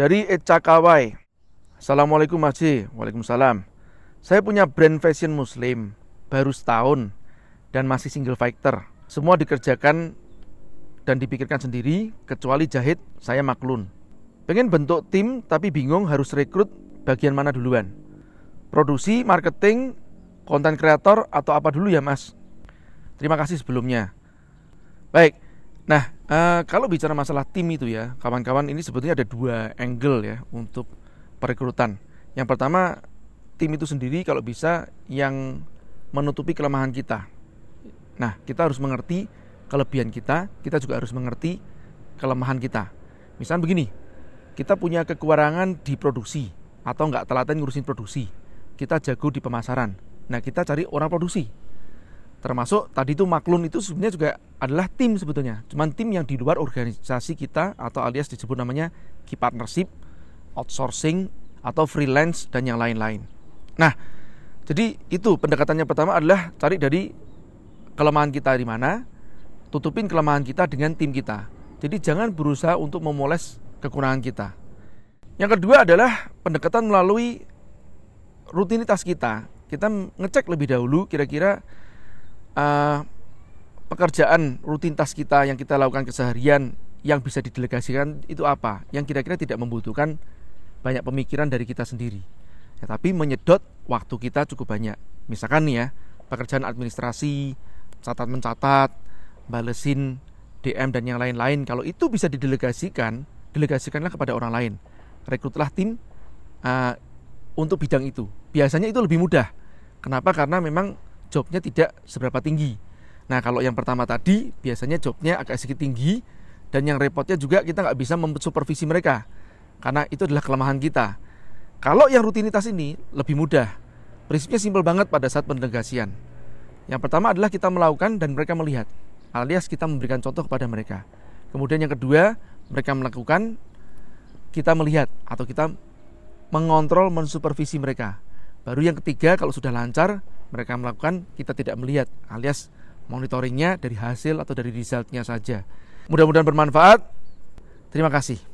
Dari Eca Kawai. Assalamualaikum Mas J. Waalaikumsalam. Saya punya brand fashion muslim, baru setahun, dan masih single fighter. Semua dikerjakan dan dipikirkan sendiri, kecuali jahit, saya maklun. Pengen bentuk tim, tapi bingung harus rekrut bagian mana duluan. Produksi, marketing, konten kreator, atau apa dulu ya mas? Terima kasih sebelumnya. Baik, nah uh, kalau bicara masalah tim itu ya, kawan-kawan ini sebetulnya ada dua angle ya untuk perekrutan. Yang pertama, tim itu sendiri kalau bisa yang menutupi kelemahan kita. Nah, kita harus mengerti kelebihan kita, kita juga harus mengerti kelemahan kita. Misalnya begini, kita punya kekurangan di produksi atau nggak telaten ngurusin produksi. Kita jago di pemasaran. Nah, kita cari orang produksi. Termasuk tadi itu maklun itu sebenarnya juga adalah tim sebetulnya. Cuman tim yang di luar organisasi kita atau alias disebut namanya key partnership, outsourcing, atau freelance dan yang lain-lain. Nah, jadi itu pendekatannya pertama adalah cari dari kelemahan kita di mana, tutupin kelemahan kita dengan tim kita. Jadi jangan berusaha untuk memoles kekurangan kita. Yang kedua adalah pendekatan melalui rutinitas kita. Kita ngecek lebih dahulu kira-kira uh, pekerjaan rutinitas kita yang kita lakukan keseharian yang bisa didelegasikan itu apa? Yang kira-kira tidak membutuhkan banyak pemikiran dari kita sendiri. Ya, tapi menyedot waktu kita cukup banyak. Misalkan nih ya, pekerjaan administrasi, catat mencatat, balesin DM dan yang lain-lain. Kalau itu bisa didelegasikan, delegasikanlah kepada orang lain. Rekrutlah tim uh, untuk bidang itu. Biasanya itu lebih mudah. Kenapa? Karena memang jobnya tidak seberapa tinggi. Nah kalau yang pertama tadi biasanya jobnya agak sedikit tinggi dan yang repotnya juga kita nggak bisa memsupervisi mereka karena itu adalah kelemahan kita. Kalau yang rutinitas ini lebih mudah. Prinsipnya simpel banget pada saat pendelegasian. Yang pertama adalah kita melakukan dan mereka melihat, alias kita memberikan contoh kepada mereka. Kemudian yang kedua, mereka melakukan, kita melihat atau kita mengontrol, mensupervisi mereka. Baru yang ketiga, kalau sudah lancar, mereka melakukan, kita tidak melihat, alias monitoringnya dari hasil atau dari resultnya saja. Mudah-mudahan bermanfaat. Terima kasih.